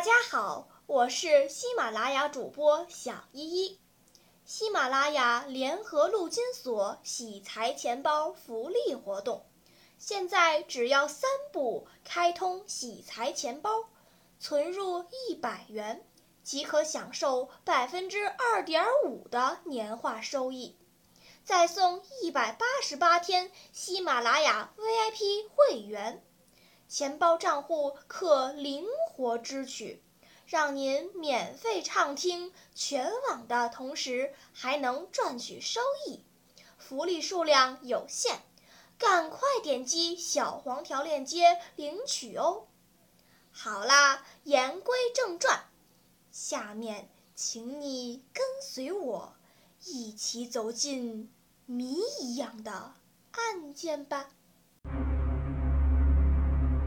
大家好，我是喜马拉雅主播小依依。喜马拉雅联合陆金所喜财钱包福利活动，现在只要三步开通喜财钱包，存入一百元即可享受百分之二点五的年化收益，再送一百八十八天喜马拉雅 VIP 会员。钱包账户可灵活支取，让您免费畅听全网的同时，还能赚取收益。福利数量有限，赶快点击小黄条链接领取哦！好啦，言归正传，下面请你跟随我，一起走进谜一样的案件吧。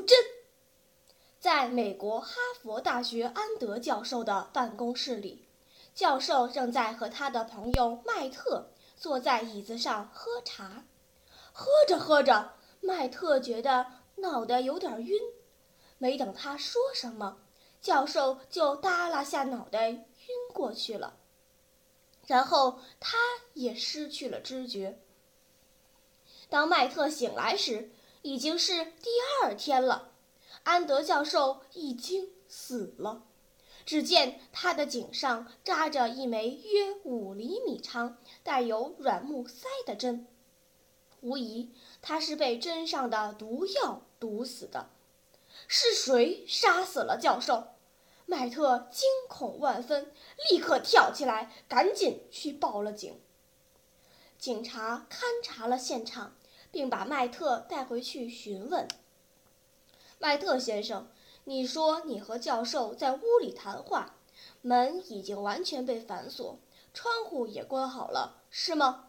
真，在美国哈佛大学安德教授的办公室里，教授正在和他的朋友麦特坐在椅子上喝茶。喝着喝着，麦特觉得脑袋有点晕，没等他说什么，教授就耷拉下脑袋晕过去了。然后他也失去了知觉。当麦特醒来时，已经是第二天了，安德教授已经死了。只见他的颈上扎着一枚约五厘米长、带有软木塞的针，无疑他是被针上的毒药毒死的。是谁杀死了教授？麦特惊恐万分，立刻跳起来，赶紧去报了警。警察勘察了现场。并把麦特带回去询问。麦特先生，你说你和教授在屋里谈话，门已经完全被反锁，窗户也关好了，是吗？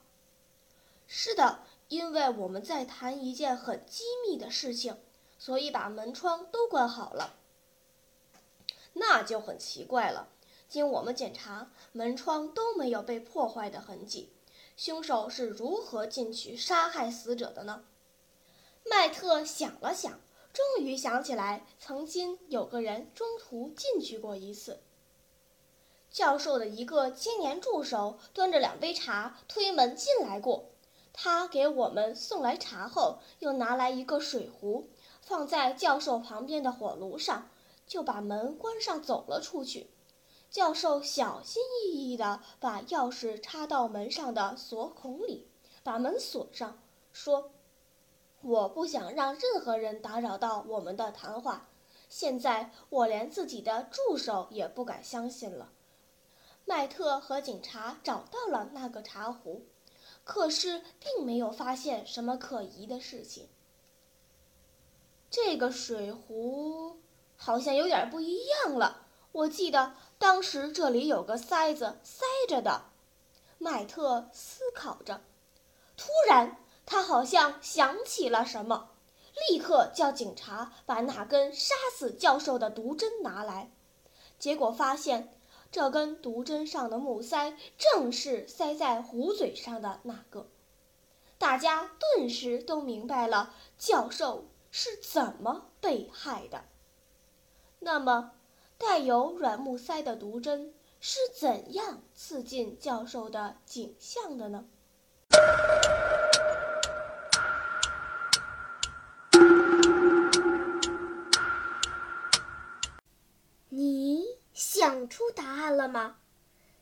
是的，因为我们在谈一件很机密的事情，所以把门窗都关好了。那就很奇怪了。经我们检查，门窗都没有被破坏的痕迹。凶手是如何进去杀害死者的呢？麦特想了想，终于想起来，曾经有个人中途进去过一次。教授的一个青年助手端着两杯茶推门进来过。他给我们送来茶后，又拿来一个水壶，放在教授旁边的火炉上，就把门关上走了出去。教授小心翼翼地把钥匙插到门上的锁孔里，把门锁上，说：“我不想让任何人打扰到我们的谈话。现在我连自己的助手也不敢相信了。”麦特和警察找到了那个茶壶，可是并没有发现什么可疑的事情。这个水壶好像有点不一样了。我记得当时这里有个塞子塞着的，麦特思考着，突然他好像想起了什么，立刻叫警察把那根杀死教授的毒针拿来。结果发现，这根毒针上的木塞正是塞在壶嘴上的那个。大家顿时都明白了教授是怎么被害的。那么。带有软木塞的毒针是怎样刺进教授的颈项的呢？你想出答案了吗？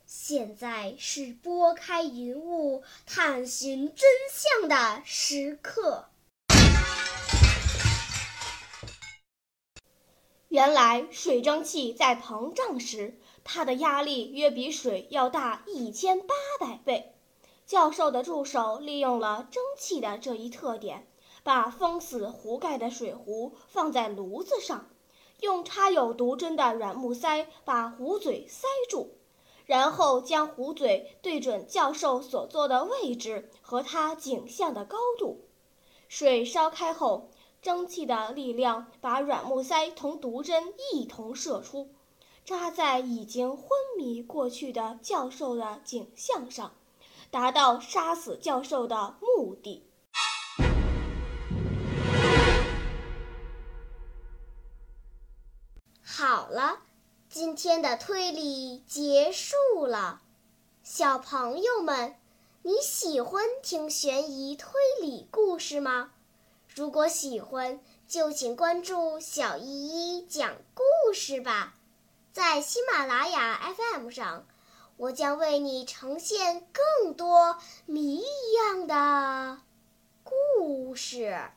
现在是拨开云雾探寻真相的时刻。原来水蒸气在膨胀时，它的压力约比水要大一千八百倍。教授的助手利用了蒸汽的这一特点，把封死壶盖的水壶放在炉子上，用插有毒针的软木塞把壶嘴塞住，然后将壶嘴对准教授所坐的位置和他颈项的高度。水烧开后，蒸汽的力量把软木塞同毒针一同射出，扎在已经昏迷过去的教授的颈项上，达到杀死教授的目的。好了，今天的推理结束了。小朋友们，你喜欢听悬疑推理故事吗？如果喜欢，就请关注小依依讲故事吧。在喜马拉雅 FM 上，我将为你呈现更多谜一样的故事。